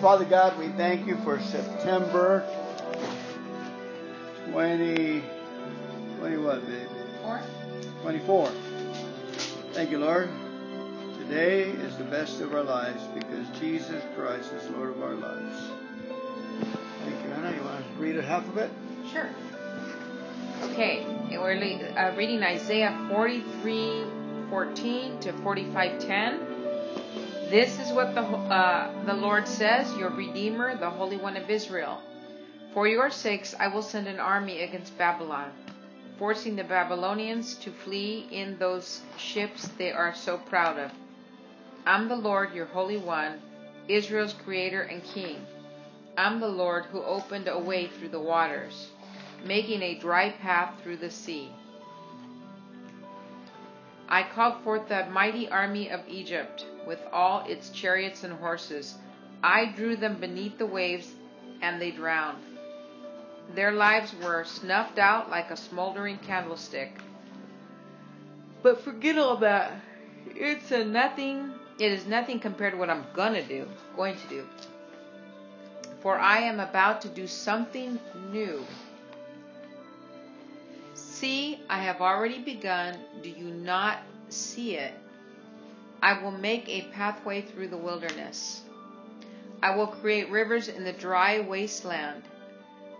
Father God, we thank you for September 20, 20 what, baby? Four. 24. Thank you, Lord. Today is the best of our lives because Jesus Christ is Lord of our lives. Thank you, Anna. You want to read a half of it? Sure. Okay, we're uh, reading Isaiah 43 14 to 45 10. This is what the, uh, the Lord says, your Redeemer, the Holy One of Israel. For your sakes I will send an army against Babylon, forcing the Babylonians to flee in those ships they are so proud of. I'm the Lord, your Holy One, Israel's Creator and King. I'm the Lord who opened a way through the waters, making a dry path through the sea. I called forth the mighty army of Egypt with all its chariots and horses. I drew them beneath the waves, and they drowned. Their lives were snuffed out like a smoldering candlestick. But forget all that. It's a nothing. It is nothing compared to what I'm gonna do, going to do. For I am about to do something new. See, I have already begun. Do you not see it? I will make a pathway through the wilderness. I will create rivers in the dry wasteland.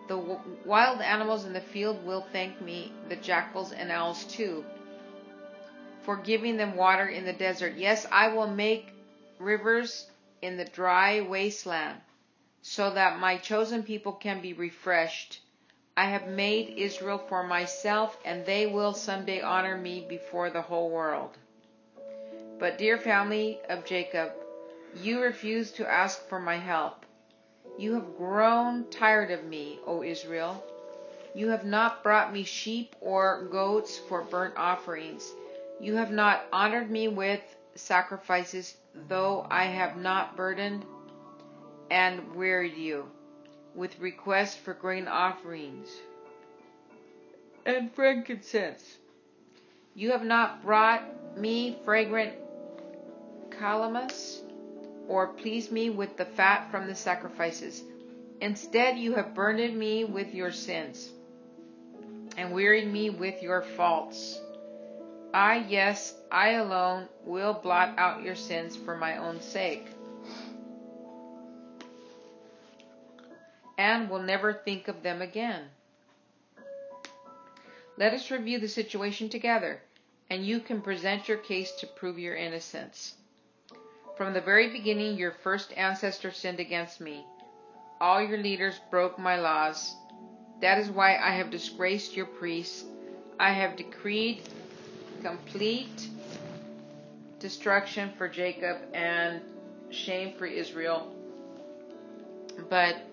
The w- wild animals in the field will thank me, the jackals and owls too, for giving them water in the desert. Yes, I will make rivers in the dry wasteland, so that my chosen people can be refreshed. I have made Israel for myself, and they will someday honor me before the whole world. But, dear family of Jacob, you refuse to ask for my help. You have grown tired of me, O Israel. You have not brought me sheep or goats for burnt offerings. You have not honored me with sacrifices, though I have not burdened and wearied you with requests for grain offerings and frankincense. You have not brought me fragrant calamus or pleased me with the fat from the sacrifices. Instead, you have burdened me with your sins and wearied me with your faults. I, yes, I alone will blot out your sins for my own sake and will never think of them again. Let us review the situation together, and you can present your case to prove your innocence. From the very beginning, your first ancestor sinned against me. All your leaders broke my laws. That is why I have disgraced your priests. I have decreed complete destruction for Jacob and shame for Israel. But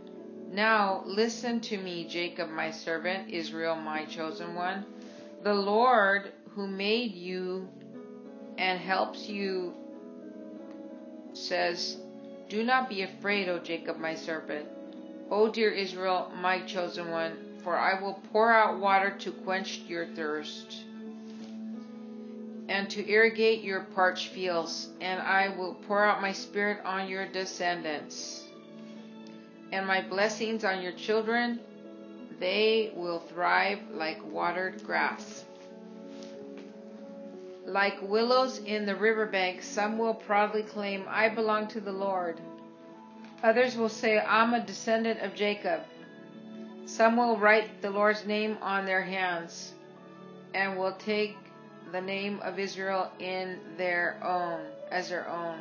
now listen to me, Jacob, my servant, Israel, my chosen one. The Lord who made you and helps you says, Do not be afraid, O Jacob, my servant. O dear Israel, my chosen one, for I will pour out water to quench your thirst and to irrigate your parched fields, and I will pour out my spirit on your descendants and my blessings on your children. They will thrive like watered grass. Like willows in the riverbank, some will proudly claim, I belong to the Lord. Others will say, I'm a descendant of Jacob. Some will write the Lord's name on their hands and will take the name of Israel in their own, as their own.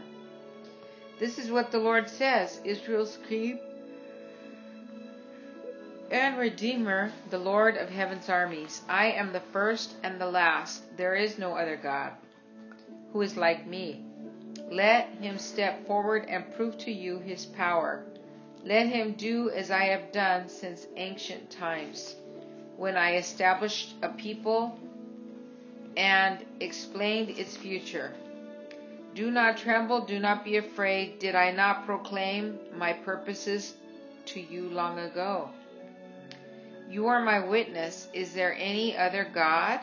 This is what the Lord says Israel's king and Redeemer, the Lord of heaven's armies. I am the first and the last. There is no other God who is like me. Let him step forward and prove to you his power. Let him do as I have done since ancient times, when I established a people and explained its future. Do not tremble, do not be afraid. Did I not proclaim my purposes to you long ago? You are my witness. Is there any other God?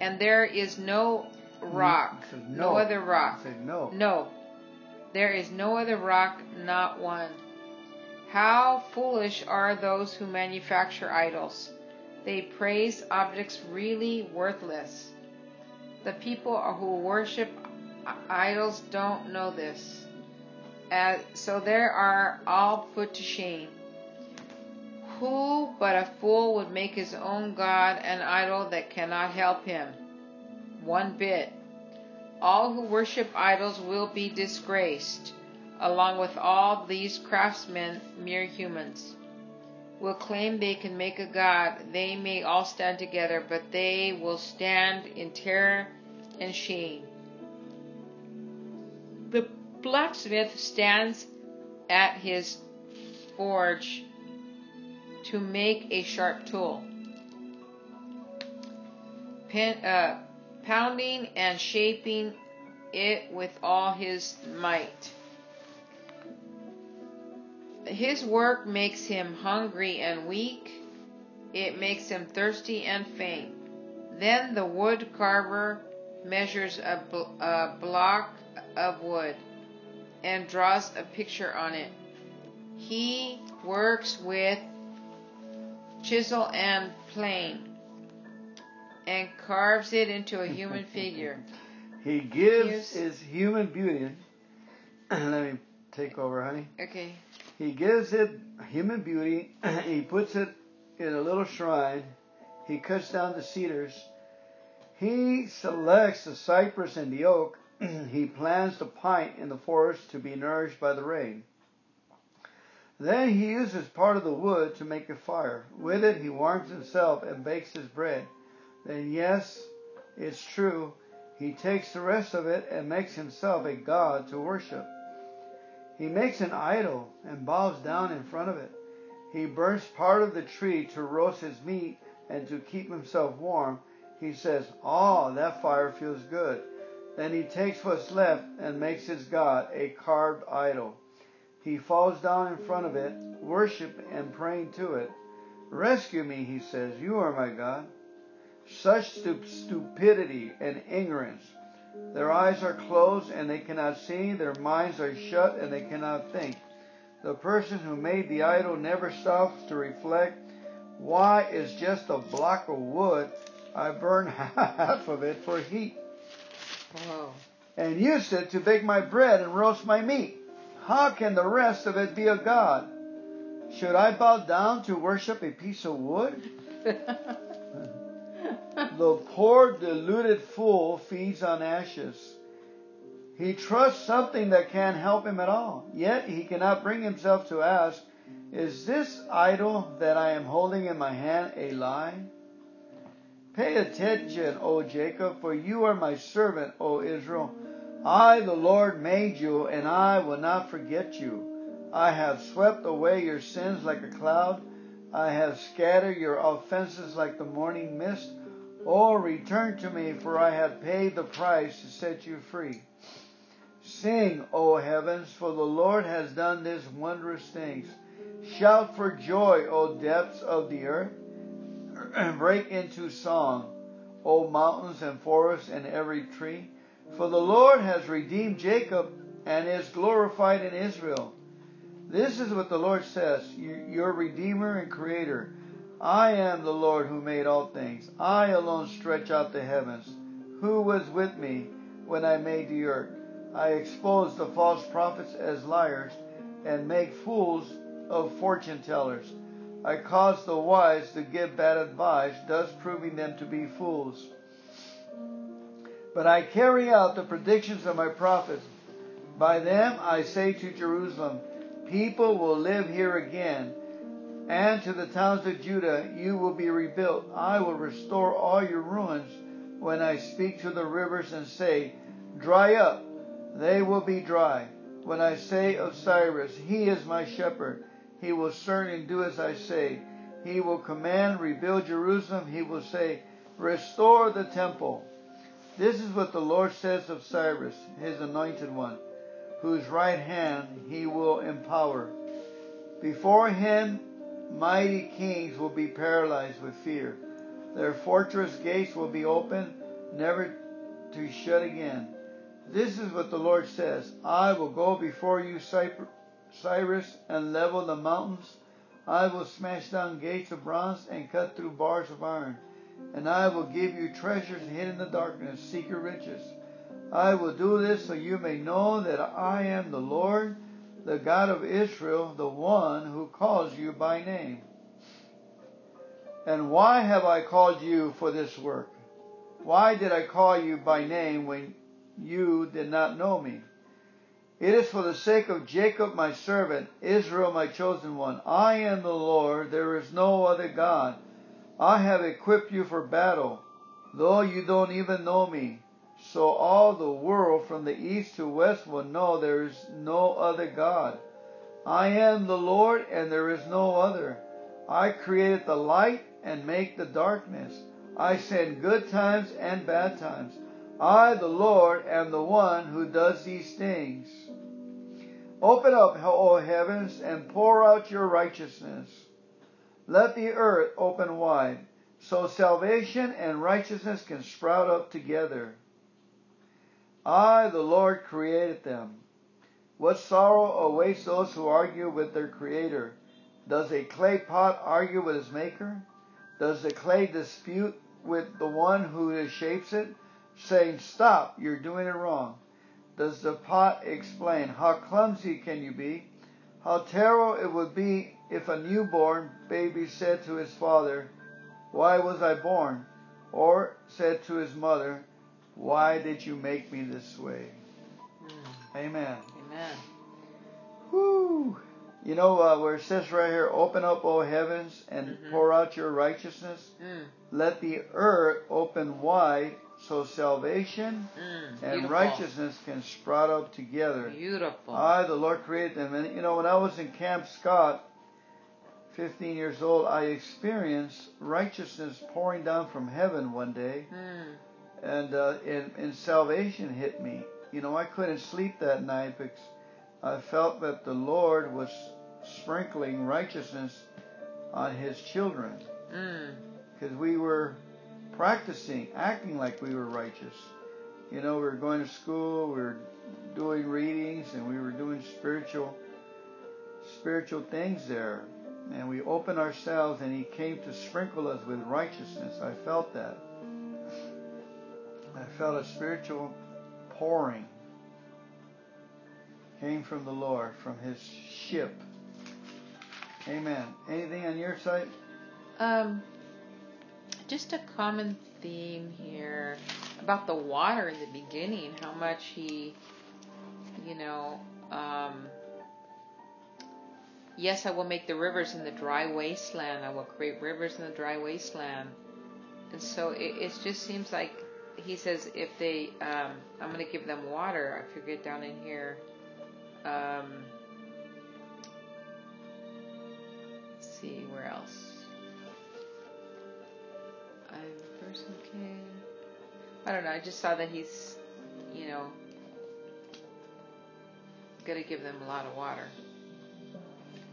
And there is no rock, no. no. other rock. No. No. There is no other rock, not one. How foolish are those who manufacture idols! They praise objects really worthless. The people who worship idols don't know this. As, so they are all put to shame. Who but a fool would make his own God an idol that cannot help him? One bit. All who worship idols will be disgraced, along with all these craftsmen, mere humans. Will claim they can make a god, they may all stand together, but they will stand in terror and shame. The blacksmith stands at his forge to make a sharp tool. Pen, uh, pounding and shaping it with all his might. His work makes him hungry and weak. It makes him thirsty and faint. Then the wood carver measures a, bl- a block of wood and draws a picture on it. He works with chisel and plane and carves it into a human figure. He gives his human beauty. Let me take over, honey. Okay. He gives it human beauty. he puts it in a little shrine. He cuts down the cedars. He selects the cypress and the oak. he plants the pine in the forest to be nourished by the rain. Then he uses part of the wood to make a fire. With it he warms himself and bakes his bread. Then, yes, it's true, he takes the rest of it and makes himself a god to worship. He makes an idol and bows down in front of it. He burns part of the tree to roast his meat and to keep himself warm. He says, Oh, that fire feels good. Then he takes what's left and makes his God a carved idol. He falls down in front of it, worship and praying to it. Rescue me, he says, you are my God. Such stu- stupidity and ignorance. Their eyes are closed and they cannot see. Their minds are shut and they cannot think. The person who made the idol never stops to reflect. Why is just a block of wood? I burn half of it for heat Whoa. and used it to bake my bread and roast my meat. How can the rest of it be a god? Should I bow down to worship a piece of wood? The poor deluded fool feeds on ashes. He trusts something that can't help him at all. Yet he cannot bring himself to ask, Is this idol that I am holding in my hand a lie? Pay attention, O Jacob, for you are my servant, O Israel. I, the Lord, made you, and I will not forget you. I have swept away your sins like a cloud. I have scattered your offenses like the morning mist. Oh, return to me, for I have paid the price to set you free. Sing, O heavens, for the Lord has done these wondrous things. Shout for joy, O depths of the earth, and break into song, O mountains and forests and every tree. For the Lord has redeemed Jacob and is glorified in Israel. This is what the Lord says, your Redeemer and Creator. I am the Lord who made all things. I alone stretch out the heavens. Who was with me when I made the earth? I expose the false prophets as liars and make fools of fortune tellers. I cause the wise to give bad advice, thus proving them to be fools. But I carry out the predictions of my prophets. By them I say to Jerusalem, People will live here again, and to the towns of Judah you will be rebuilt. I will restore all your ruins when I speak to the rivers and say, Dry up, they will be dry. When I say of Cyrus, He is my shepherd, he will certainly do as I say. He will command, rebuild Jerusalem. He will say, Restore the temple. This is what the Lord says of Cyrus, his anointed one, whose right hand he will empower. Before him, mighty kings will be paralyzed with fear. Their fortress gates will be open, never to shut again. This is what the Lord says I will go before you, Cyrus, and level the mountains. I will smash down gates of bronze and cut through bars of iron. And I will give you treasures hid in the darkness, secret riches. I will do this so you may know that I am the Lord, the God of Israel, the one who calls you by name. And why have I called you for this work? Why did I call you by name when you did not know me? It is for the sake of Jacob my servant, Israel my chosen one. I am the Lord, there is no other God. I have equipped you for battle, though you don't even know me. So all the world from the east to west will know there is no other God. I am the Lord and there is no other. I created the light and make the darkness. I send good times and bad times. I, the Lord, am the one who does these things. Open up, O heavens, and pour out your righteousness. Let the earth open wide, so salvation and righteousness can sprout up together. I, the Lord, created them. What sorrow awaits those who argue with their Creator? Does a clay pot argue with his Maker? Does the clay dispute with the one who shapes it, saying, Stop, you're doing it wrong? Does the pot explain, How clumsy can you be? How terrible it would be if a newborn baby said to his father, Why was I born? Or said to his mother, Why did you make me this way? Mm. Amen. Amen. Whoo. You know uh, where it says right here, open up, O heavens, and mm-hmm. pour out your righteousness. Mm. Let the earth open wide so salvation mm, and righteousness can sprout up together. Beautiful. I, the Lord, created them. And you know, when I was in Camp Scott, 15 years old, I experienced righteousness pouring down from heaven one day. Mm. And, uh, and, and salvation hit me. You know, I couldn't sleep that night because I felt that the Lord was sprinkling righteousness on His children. Because mm. we were practicing, acting like we were righteous. You know, we were going to school, we were doing readings, and we were doing spiritual, spiritual things there. And we opened ourselves, and He came to sprinkle us with righteousness. I felt that. I felt a spiritual pouring came from the Lord, from his ship. Amen. Anything on your side? Um, just a common theme here about the water in the beginning, how much he, you know, um, yes, I will make the rivers in the dry wasteland. I will create rivers in the dry wasteland. And so it, it just seems like he says if they, um, I'm going to give them water. I forget down in here um, see where else. I'm person I don't know. I just saw that he's, you know, gonna give them a lot of water.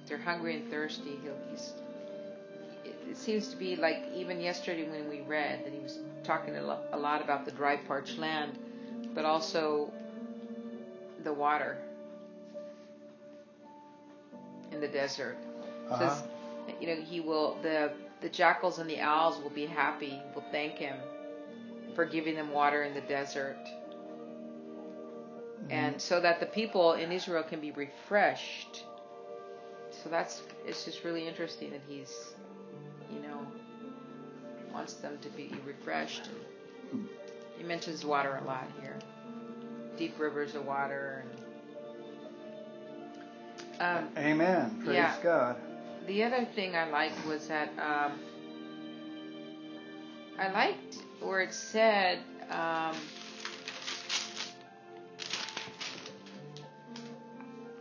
They're hungry and thirsty. He'll, he's. It, seems to be like even yesterday when we read that he was talking a lot about the dry, parched land, but also the water in the desert. Uh-huh. Says, you know, he will the the jackals and the owls will be happy, will thank him for giving them water in the desert. Mm-hmm. And so that the people in Israel can be refreshed. So that's it's just really interesting that he's you know wants them to be refreshed and he mentions water a lot here. Deep rivers of water and um, Amen. Praise yeah. God. The other thing I liked was that um, I liked where it said. Um,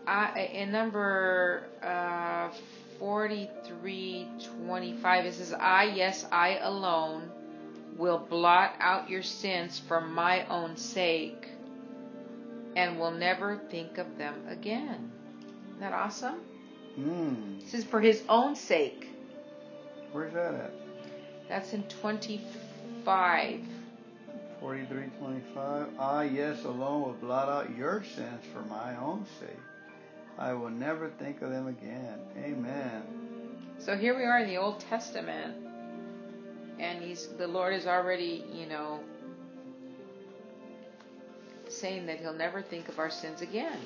I, in number uh, 4325, it says, I, yes, I alone, will blot out your sins for my own sake and will never think of them again. Isn't that awesome? Mm. This is for his own sake. Where's that at? That's in 25. 4325. I, yes, alone will blot out your sins for my own sake. I will never think of them again. Amen. So here we are in the Old Testament, and he's the Lord is already, you know, saying that He'll never think of our sins again.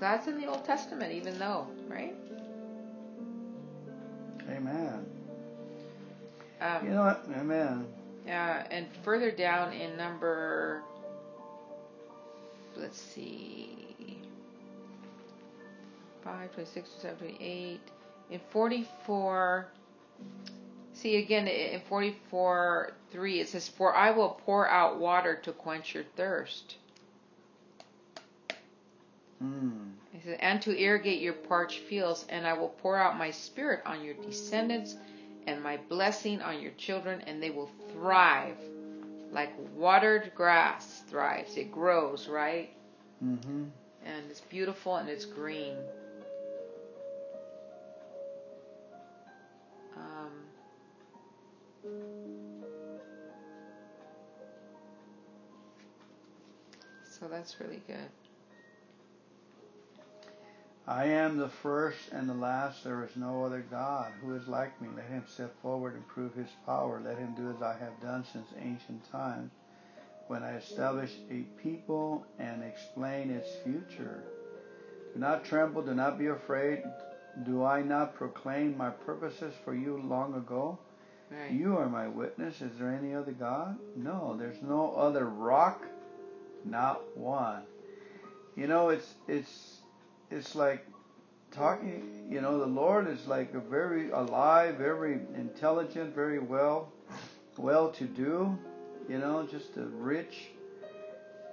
God's in the Old Testament, even though, right? Amen. Um, You know what? Amen. Uh, and further down in number, let's see, 5, 26, 27, 28, in 44, see again in 44, 3, it says, For I will pour out water to quench your thirst. Mm. It says, and to irrigate your parched fields, and I will pour out my spirit on your descendants and my blessing on your children, and they will thrive like watered grass thrives. It grows, right? Mm-hmm. And it's beautiful and it's green. So that's really good. I am the first and the last. There is no other God who is like me. Let him step forward and prove his power. Let him do as I have done since ancient times, when I established a people and explain its future. Do not tremble. Do not be afraid. Do I not proclaim my purposes for you long ago? Right. You are my witness. Is there any other God? No, there's no other rock, not one. You know, it's it's it's like talking. You know, the Lord is like a very alive, very intelligent, very well, well to do. You know, just a rich,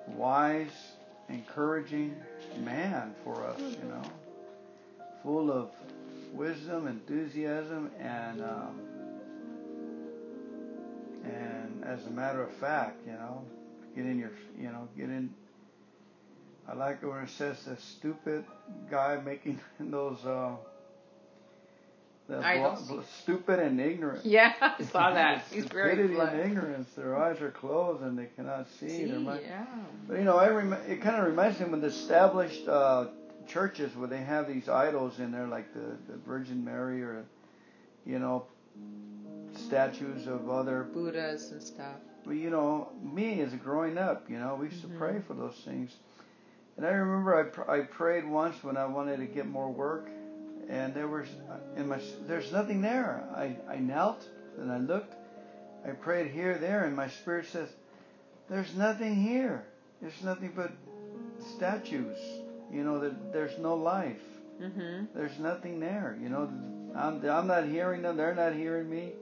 wise, encouraging man for us. You know, full of wisdom, enthusiasm, and. Um, and as a matter of fact, you know, get in your, you know, get in. I like it when it says the stupid guy making those, uh, the Idols. bl- bl- stupid and ignorant. Yeah, I saw that. He's very Stupidity and ignorance. Their eyes are closed and they cannot see. See, mind- yeah. But you know, I rem- it kind of reminds me of the established uh, churches where they have these idols in there, like the, the Virgin Mary or, you know, statues of other Buddhas and stuff. But you know, me as a growing up, you know, we used to Mhm. pray for those things. And I remember I, pr- I prayed once when I wanted to get more work, and there was in my there's nothing there. I I knelt and I looked. I prayed here, there, and my spirit says, "There's nothing here. There's nothing but statues. You know, that there's no life. Mm-hmm. There's nothing there. You know, I'm I'm not hearing them. They're not hearing me."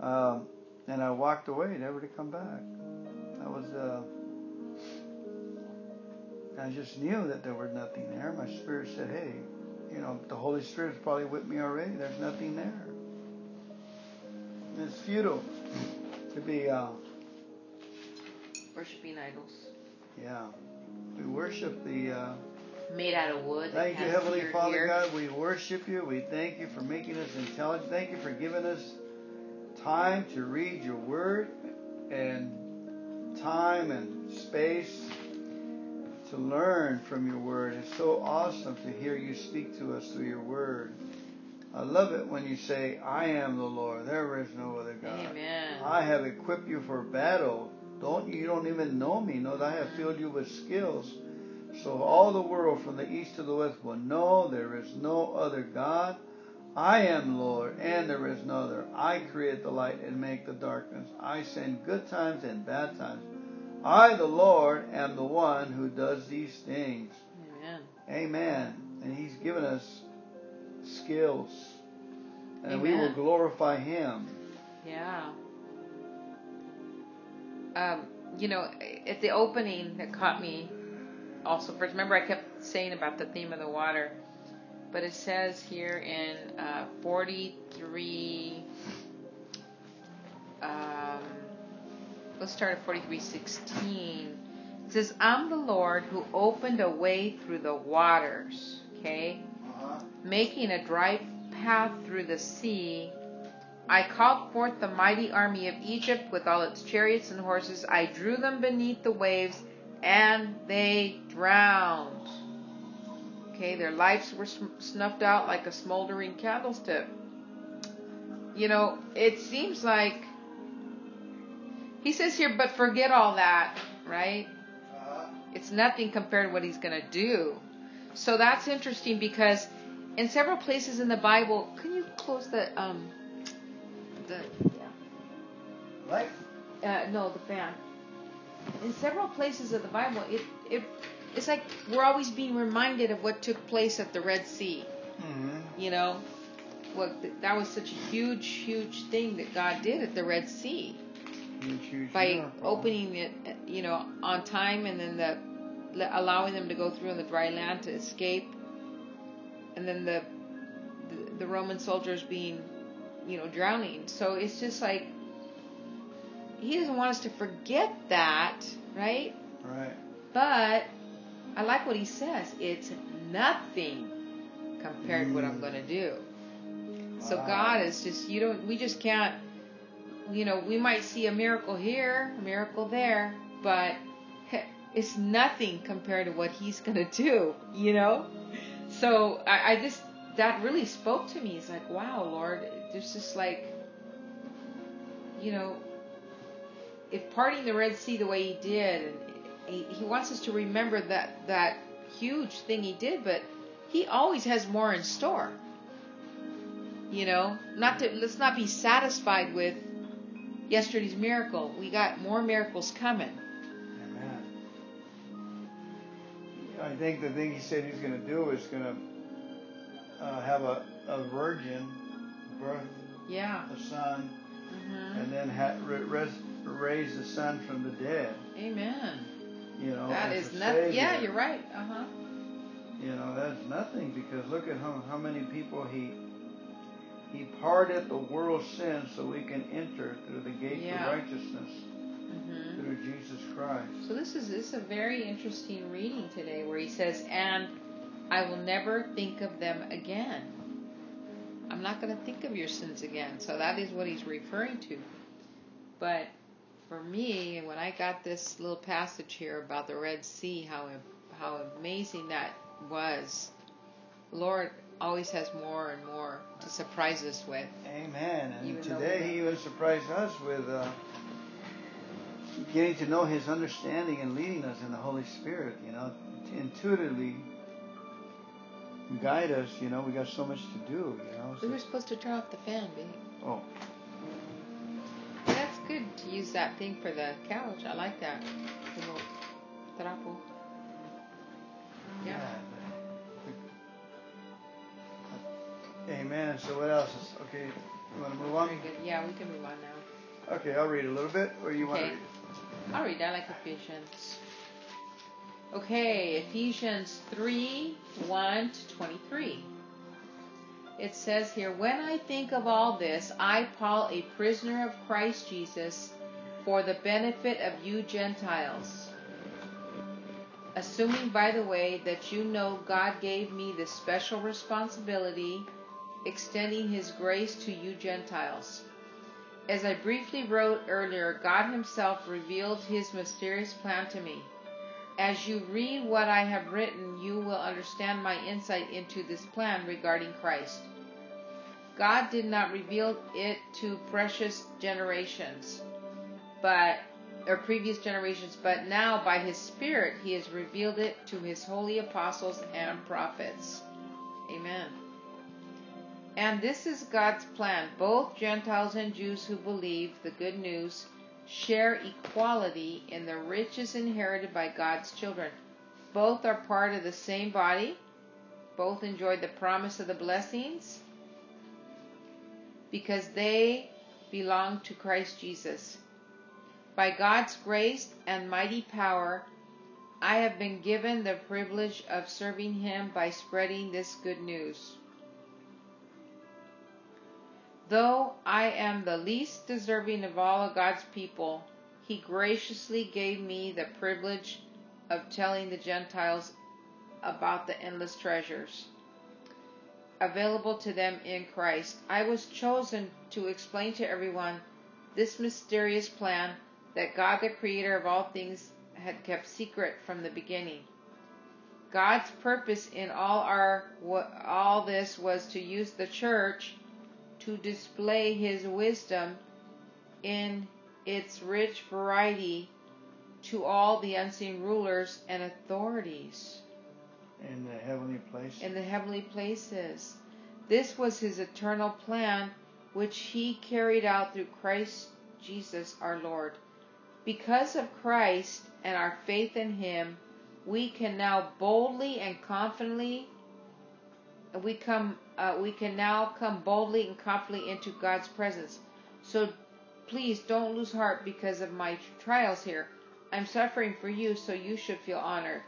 Um, and I walked away, never to come back. I was, uh, I just knew that there was nothing there. My spirit said, "Hey, you know, the Holy Spirit is probably with me already. There's nothing there. It's futile to be, uh, Worshipping idols. yeah. We worship the. Uh, Made out of wood. Thank you, Heavenly Father here. God. We worship you. We thank you for making us intelligent. Thank you for giving us time to read your word and time and space to learn from your word. It's so awesome to hear you speak to us through your word. I love it when you say, I am the Lord. There is no other God. Amen. I have equipped you for battle. Don't you don't even know me. Know that I have filled you with skills. So all the world from the east to the west will know there is no other God. I am Lord, and there is no other. I create the light and make the darkness. I send good times and bad times. I, the Lord, am the one who does these things. Amen. Amen. And He's given us skills. And we will glorify Him. Yeah. Um, you know, at the opening that caught me also first, remember I kept saying about the theme of the water, but it says here in uh, 43, um, let's start at 43:16. It says, "I'm the Lord who opened a way through the waters." Okay, making a dry path through the sea I called forth the mighty army of Egypt with all its chariots and horses. I drew them beneath the waves, and they drowned. Okay, their lives were snuffed out like a smoldering candlestick. You know, it seems like he says here, but forget all that, right? It's nothing compared to what he's going to do. So that's interesting because in several places in the Bible, can you close the um the yeah. Uh, no, the fan. In several places of the Bible, it it it's like we're always being reminded of what took place at the Red Sea. Mm-hmm. You know, what that was such a huge, huge thing that God did at the Red Sea huge, huge by miracle. opening it, you know, on time, and then the allowing them to go through on the dry land to escape, and then the the, the Roman soldiers being, you know, drowning. So it's just like he doesn't want us to forget that, right? Right. But I like what he says. It's nothing compared mm. to what I'm going to do. Wow. So God is just you don't we just can't you know, we might see a miracle here, a miracle there, but it's nothing compared to what he's going to do, you know? So I, I just, that really spoke to me. It's like, wow, Lord, there's just like, you know, if parting the Red Sea the way he did, and he, he wants us to remember that, that huge thing he did, but he always has more in store. You know, not to, let's not be satisfied with yesterday's miracle. We got more miracles coming. Amen. I think the thing he said he's going to do is going to uh, have a, a virgin birth yeah. a son, mm-hmm. and then ha- res- raise the son from the dead. Amen. You know, that is nothing. Yeah, you're right. Uh huh. You know, that's nothing because look at how, how many people he he parted the world's sins so we can enter through the gate yeah. of righteousness mm-hmm. through Jesus Christ. So this is this is a very interesting reading today where he says, "And I will never think of them again." I'm not going to think of your sins again. So that is what he's referring to. But for me, when I got this little passage here about the Red Sea, how how amazing that was, Lord, always has more and more to surprise us with. Amen. And today he even surprised us with uh, getting to know his understanding and leading us in the Holy Spirit, you know, intuitively guide us, you know, we got so much to do, you know. So. We were supposed to turn off the fan, babe. Oh. Good to use that thing for the couch. I like that. The little trapo. yeah. yeah. Uh, amen. So what else is okay? You want to move on? Yeah, we can move on now. Okay, I'll read a little bit, or you okay. want to read? I'll read. I like Ephesians. Okay, Ephesians three one to twenty three. It says here, When I think of all this, I, Paul, a prisoner of Christ Jesus, for the benefit of you Gentiles. Assuming, by the way, that you know God gave me this special responsibility extending his grace to you Gentiles. As I briefly wrote earlier, God himself revealed his mysterious plan to me. As you read what I have written, you will understand my insight into this plan regarding Christ. God did not reveal it to precious generations, but or previous generations, but now by his spirit he has revealed it to his holy apostles and prophets. Amen. And this is God's plan. Both Gentiles and Jews who believe the good news share equality in the riches inherited by God's children. Both are part of the same body. Both enjoy the promise of the blessings because they belong to Christ Jesus. By God's grace and mighty power, I have been given the privilege of serving Him by spreading this good news. Though I am the least deserving of all of God's people, He graciously gave me the privilege of telling the Gentiles about the endless treasures. available to them in Christ. I was chosen to explain to everyone this mysterious plan that God, the creator of all things, had kept secret from the beginning. God's purpose in all our all this was to use the church to display his wisdom in its rich variety to all the unseen rulers and authorities in the heavenly places. In the heavenly places. This was his eternal plan which he carried out through Christ Jesus our Lord. Because of Christ and our faith in him, we can now boldly and confidently we come uh, we can now come boldly and confidently into God's presence. So please don't lose heart because of my trials here. I'm suffering for you, so you should feel honored.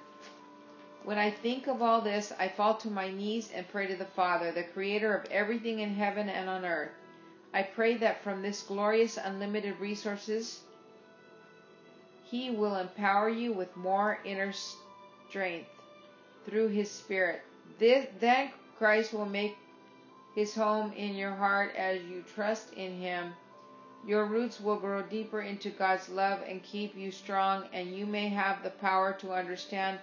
When I think of all this, I fall to my knees and pray to the Father, the creator of everything in heaven and on earth. I pray that from this glorious unlimited resources, he will empower you with more inner strength through his spirit. This, then Christ will make his home in your heart as you trust in him. Your roots will grow deeper into God's love and keep you strong, and you may have the power to understand,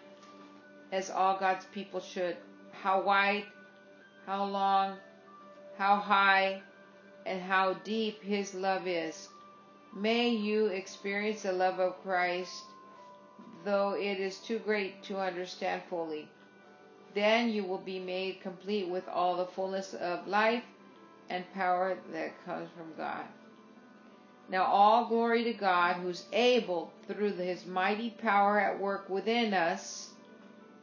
as all God's people should, how wide, how long, how high, and how deep His love is. May you experience the love of Christ, though it is too great to understand fully. Then you will be made complete with all the fullness of life and power that comes from God. Now all glory to God who's able through his mighty power at work within us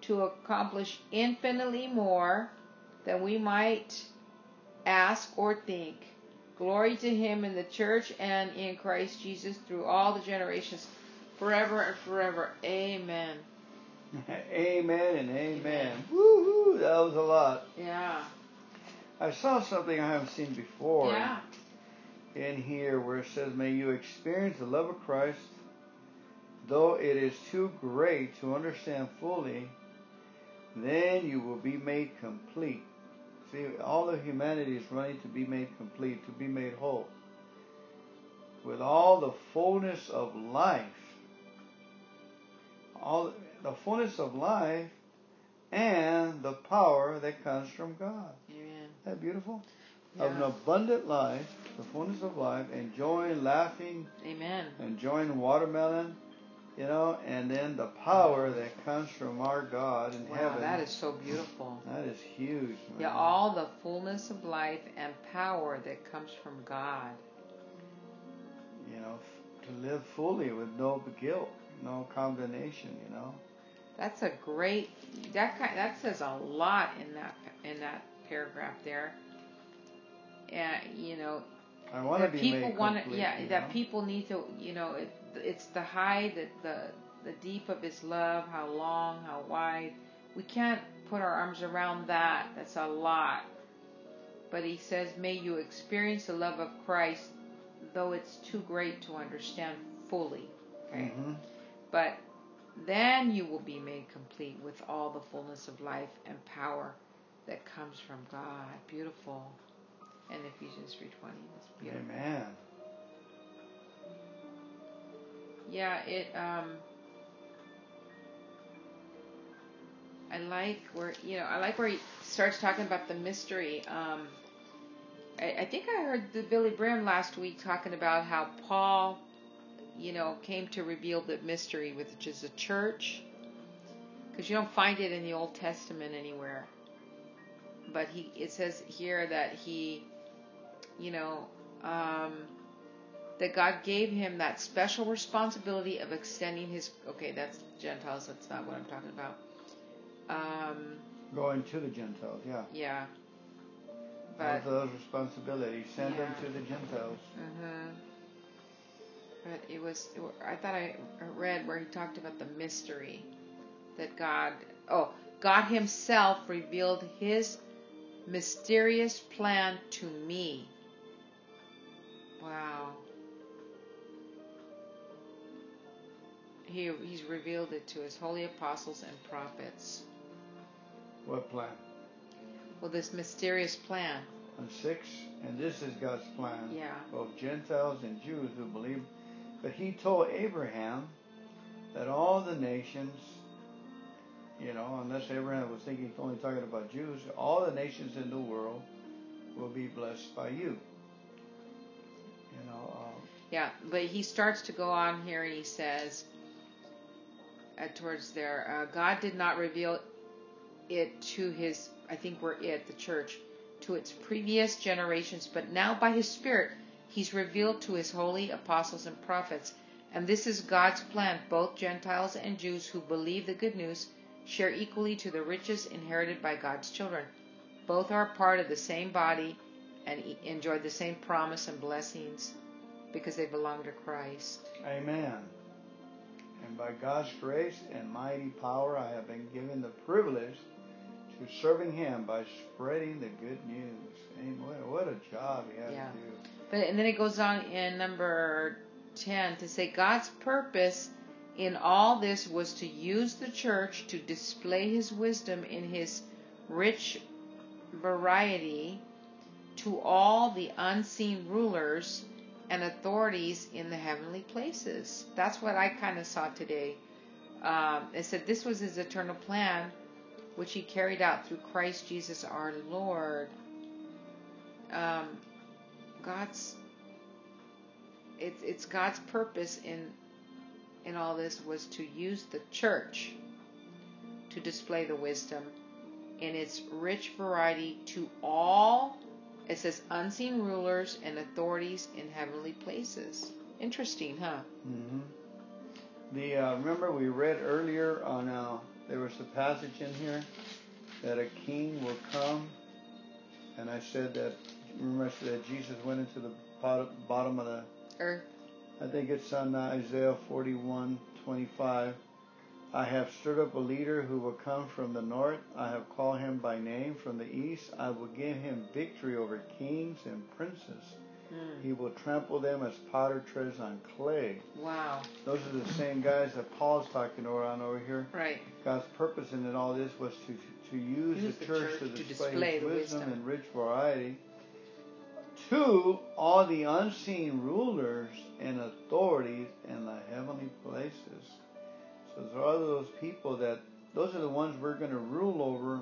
to accomplish infinitely more than we might ask or think. Glory to him in the church and in Christ Jesus through all the generations forever and forever. Amen. amen and amen. Woohoo! That was a lot. Yeah. I saw something I haven't seen before. Yeah in here where it says, May you experience the love of Christ, though it is too great to understand fully, then you will be made complete. See, all of humanity is running to be made complete, to be made whole. With all the fullness of life, all the fullness of life, and the power that comes from God. Amen. Isn't that beautiful? Yeah. Of an abundant life the fullness of life, enjoying laughing, Amen. enjoying watermelon, you know, and then the power that comes from our God in wow, heaven. That is so beautiful. That is huge. Man. Yeah, all the fullness of life and power that comes from God. You know, to live fully with no guilt, no condemnation. You know. That's a great. That kind, that says a lot in that in that paragraph there. And you know, I want to be people want to, yeah, that people need to, you know, it, it's the high, the, the the deep of His love, how long, how wide. We can't put our arms around that. That's a lot. But He says, may you experience the love of Christ, though it's too great to understand fully. Okay. Mm-hmm. But then you will be made complete with all the fullness of life and power that comes from God. Beautiful and Ephesians 3:20. That's beautiful. Amen. Yeah, it um I like where you know, I like where he starts talking about the mystery. Um I, I think I heard the Billye Brim last week talking about how Paul, you know, came to reveal the mystery, which is a church. Because you don't find it in the Old Testament anywhere. But he it says here that he you know, um, that God gave him that special responsibility of extending his. Okay, that's Gentiles. That's not what I'm talking about. Um, Going to the Gentiles, yeah. Yeah. But those responsibilities, send yeah. them to the Gentiles. Mm-hmm. But it was. I thought I read where he talked about the mystery that God. Oh, God Himself revealed His mysterious plan to me Wow. He, he's revealed it to his holy apostles and prophets. What plan? Well, this mysterious plan. On 6, and this is God's plan. Yeah. Both Gentiles and Jews who believe. But he told Abraham that all the nations, you know, unless Abraham was thinking only talking about Jews, all the nations in the world will be blessed by you. You know. Um, yeah, but he starts to go on here and he says, uh, towards there, uh, God did not reveal it to his, I think we're it, the church, to its previous generations, but now by his Spirit, he's revealed to his holy apostles and prophets. And this is God's plan. Both Gentiles and Jews who believe the good news share equally to the riches inherited by God's children. Both are part of the same body and enjoy the same promise and blessings because they belong to Christ. Amen. And by God's grace and mighty power, I have been given the privilege to serving Him by spreading the good news. Amen. What a job He has Yeah. to do. But and then it goes on in number 10 to say God's purpose in all this was to use the church to display his wisdom in his rich variety to all the unseen rulers and authorities in the heavenly places. That's what I kind of saw today. Um, it said this was his eternal plan, which he carried out through Christ Jesus our Lord. Um, God's it's it's God's purpose in in all this was to use the church to display the wisdom in its rich variety to all it says unseen rulers and authorities in heavenly places. Interesting, huh? Mm-hmm. The uh, remember we read earlier on uh, there was a passage in here that a king will come, and I said that remember I said that Jesus went into the bottom, of the Earth. I think it's on Isaiah 41, 25. I have stirred up a leader who will come from the north. I have called him by name from the east. I will give him victory over kings and princes. Hmm. He will trample them as potter treads on clay. Wow. Those are the same guys that Paul's talking around over here. Right. God's purpose in all this was to to use, Use the, the church, church to to display, display His wisdom, wisdom. and rich variety to all the unseen rulers and authorities in the heavenly places. So there are those people that those are the ones we're going to rule over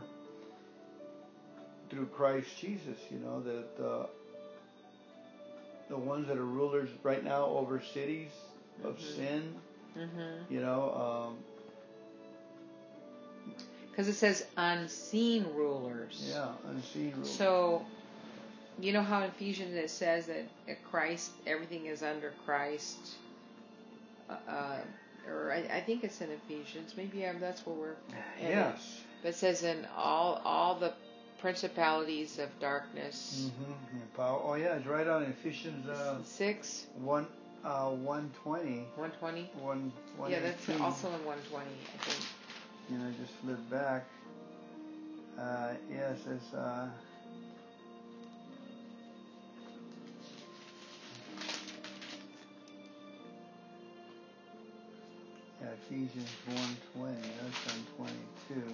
through Christ Jesus. You know that uh, the ones that are rulers right now over cities of Mhm. sin. Mm-hmm. You know. Um, Because it says unseen rulers. Yeah, unseen rulers. So, you know how in Ephesians it says that at Christ, everything is under Christ. Uh, uh, or I, I think it's in Ephesians. Maybe um, that's where we're. yes. But it says in all all the principalities of darkness. Mm-hmm. Oh yeah, it's right on Ephesians uh, Six, one uh, one twenty. one twenty. One, Yeah, that's also in one twenty. I think. You know, just flip back. Uh, yes, it's uh, Ephesians one twenty. That's on twenty two.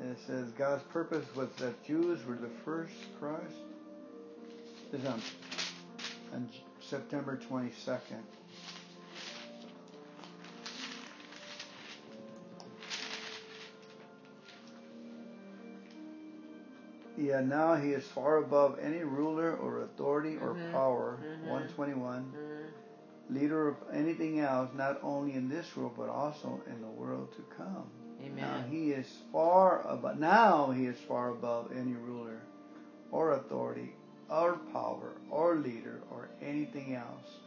And it says God's purpose was that Jews were the first Christ. This is on, on September twenty second. Yeah, now he is far above any ruler or authority or Mhm. power. Mhm. 121. Mm, Leader of anything else, not only in this world, but also in the world to come. Now amen. he is far above, now he is far above any ruler or authority or power or leader or anything else.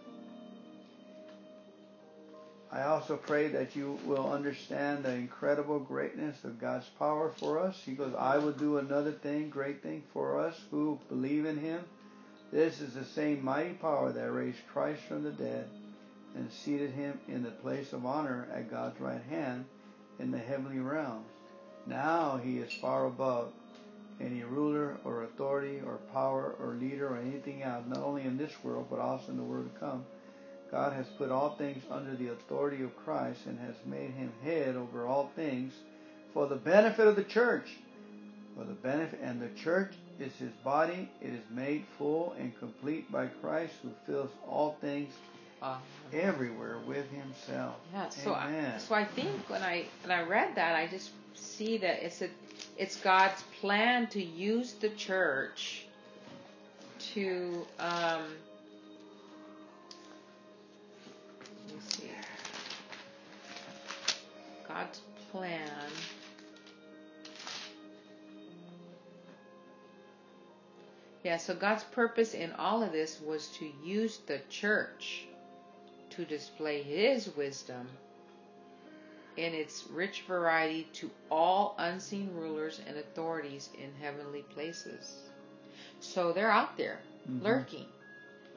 I also pray that you will understand the incredible greatness of God's power for us. He goes, I will do another thing, great thing for us who believe in Him. This is the same mighty power that raised Christ from the dead and seated Him in the place of honor at God's right hand in the heavenly realms. Now He is far above any ruler or authority or power or leader or anything else, not only in this world, but also in the world to come. God has put all things under the authority of Christ and has made him head over all things for the benefit of the church. for the benefit and the church is his body. It is made full and complete by Christ who fills all things Uh, everywhere with himself. yeah. So I, so I think when I when I read that, I just see that it's a it's God's plan to use the church to um, let me see God's plan yeah so God's purpose in all of this was to use the church to display his wisdom in its rich variety to all unseen rulers and authorities in heavenly places. So they're out there Mhm. lurking,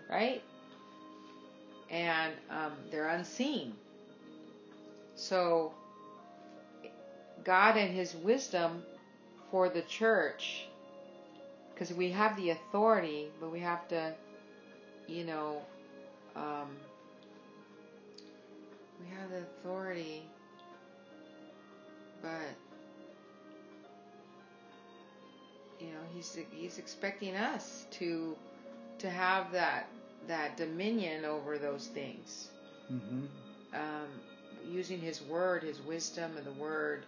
right? And um, they're unseen. So God and His wisdom for the church, because we have the authority, but we have to, you know, um, we have the authority, but you know, he's he's expecting us to to have that that dominion over those things, hmm um, using His word, His wisdom, and the word.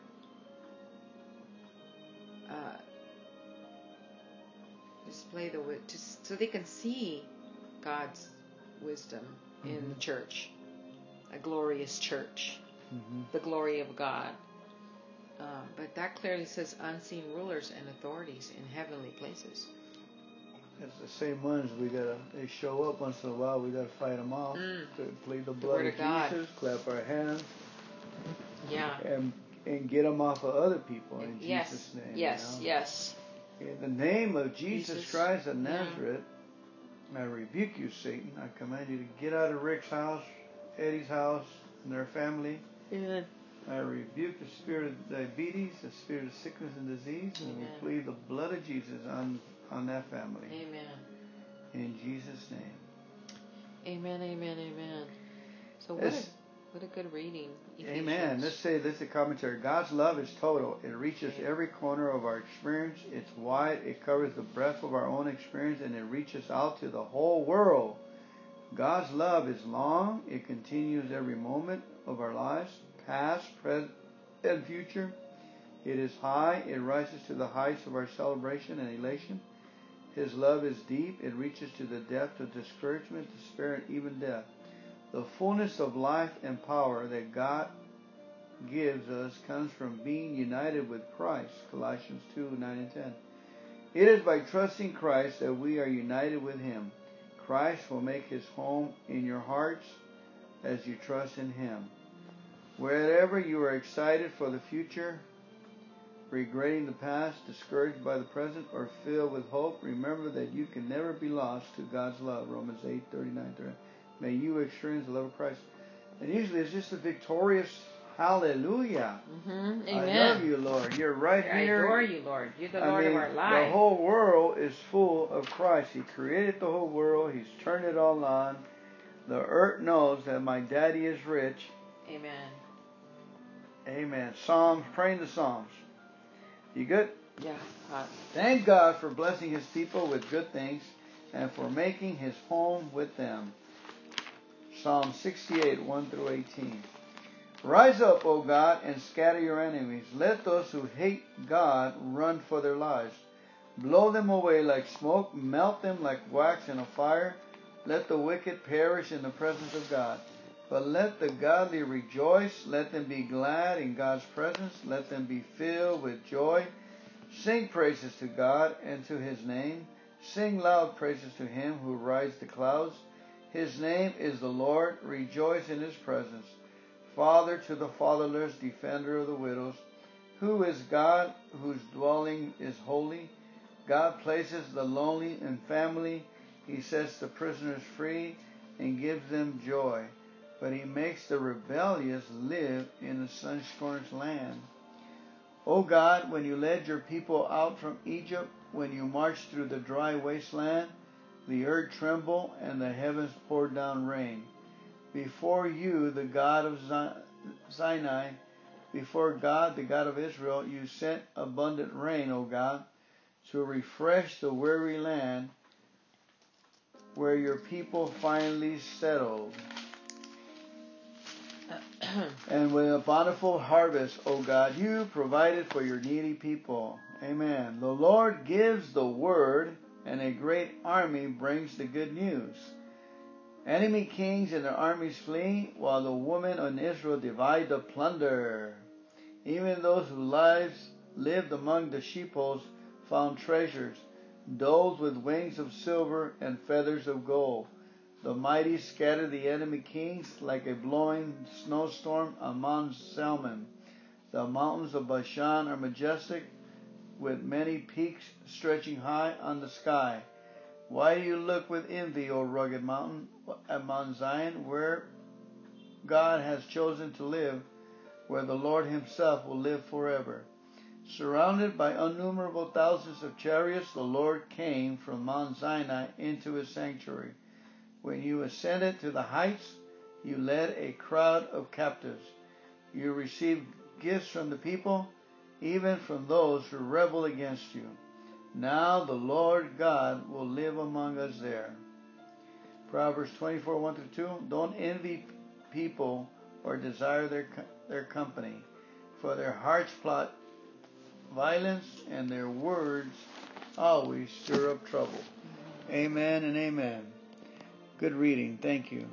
Uh, display the just so they can see God's wisdom in the Mhm. church, a glorious church hmm the glory of God. Um, but that clearly says unseen rulers and authorities in heavenly places. It's the same ones we gotta. They show up once in a while. We gotta fight them off. Mm. Plead the blood word of of. Jesus, clap our hands, Yeah. and and get them off of other people in yes. Jesus' name. you yes. know? Yes. In the name of Jesus, Jesus. Christ of Yeah. Nazareth, I rebuke you, Satan. I command you to get out of Rick's house, Eddie's house, and their family. Amen. I rebuke the spirit of diabetes, the spirit of sickness and disease, and we plead the blood of Jesus on on that family. Amen. In Jesus' name. Amen. Amen. Amen. So what It's- what a good reading. Amen. Let's say this is a commentary. God's love is total. It reaches every corner of our experience. It's wide. It covers the breadth of our own experience and it reaches out to the whole world. God's love is long. It continues every moment of our lives, past, present, and future. It is high. It rises to the heights of our celebration and elation. His love is deep. It reaches to the depth of discouragement, despair, and even death. The fullness of life and power that God gives us comes from being united with Christ. Colossians 2 9 and 10. It is by trusting Christ that we are united with Him. Christ will make His home in your hearts as you trust in Him. Wherever you are excited for the future, regretting the past, discouraged by the present, or filled with hope, remember that you can never be lost to God's love. Romans 8 39 30. May you experience the love of Christ. And usually it's just a victorious hallelujah. Mhm. I love you, Lord. You're right I here. adore you, Lord. You're the I Lord mean, of our the whole world is full of Christ. He created the whole world. He's turned it all on. The earth knows that my daddy is rich. Amen. Amen. Psalms, praying the Psalms. You good? Yeah. Uh, Thank God for blessing his people with good things and for making his home with them. Psalm 68, 1 through 18. Rise up, O God, and scatter your enemies. Let those who hate God run for their lives. Blow them away like smoke, melt them like wax in a fire. Let the wicked perish in the presence of God. But let the godly rejoice. Let them be glad in God's presence. Let them be filled with joy. Sing praises to God and to his name. Sing loud praises to him who rides the clouds. His name is the Lord. Rejoice in his presence. Father to the fatherless, defender of the widows. Who is God whose dwelling is holy? God places the lonely in family. He sets the prisoners free and gives them joy. But he makes the rebellious live in the sun-scorched land. O God, when you led your people out from Egypt, when you marched through the dry wasteland, the earth trembled and the heavens poured down rain. Before you, the God of Sinai, before God, the God of Israel, you sent abundant rain, O God, to refresh the weary land where your people finally settled. and with a bountiful harvest, O God, you provided for your needy people. Amen. The Lord gives the word, and a great army brings the good news. Enemy kings and their armies flee, while the women in Israel divide the plunder. Even those whose lives lived among the sheepfolds found treasures, doves with wings of silver and feathers of gold. The mighty scatter the enemy kings like a blowing snowstorm among Salmon. The mountains of Bashan are majestic, with many peaks stretching high on the sky. Why do you look with envy, O rugged mountain, at Mount Zion, where God has chosen to live, where the Lord Himself will live forever? Surrounded by innumerable thousands of chariots, the Lord came from Mount Sinai into His sanctuary. When you ascended to the heights, you led a crowd of captives. You received gifts from the people, even from those who rebel against you. Now the Lord God will live among us there. Proverbs 24 1 through 2. Don't envy people or desire their, their company, for their hearts plot violence and their words always stir up trouble. Amen and amen. Good reading. Thank you.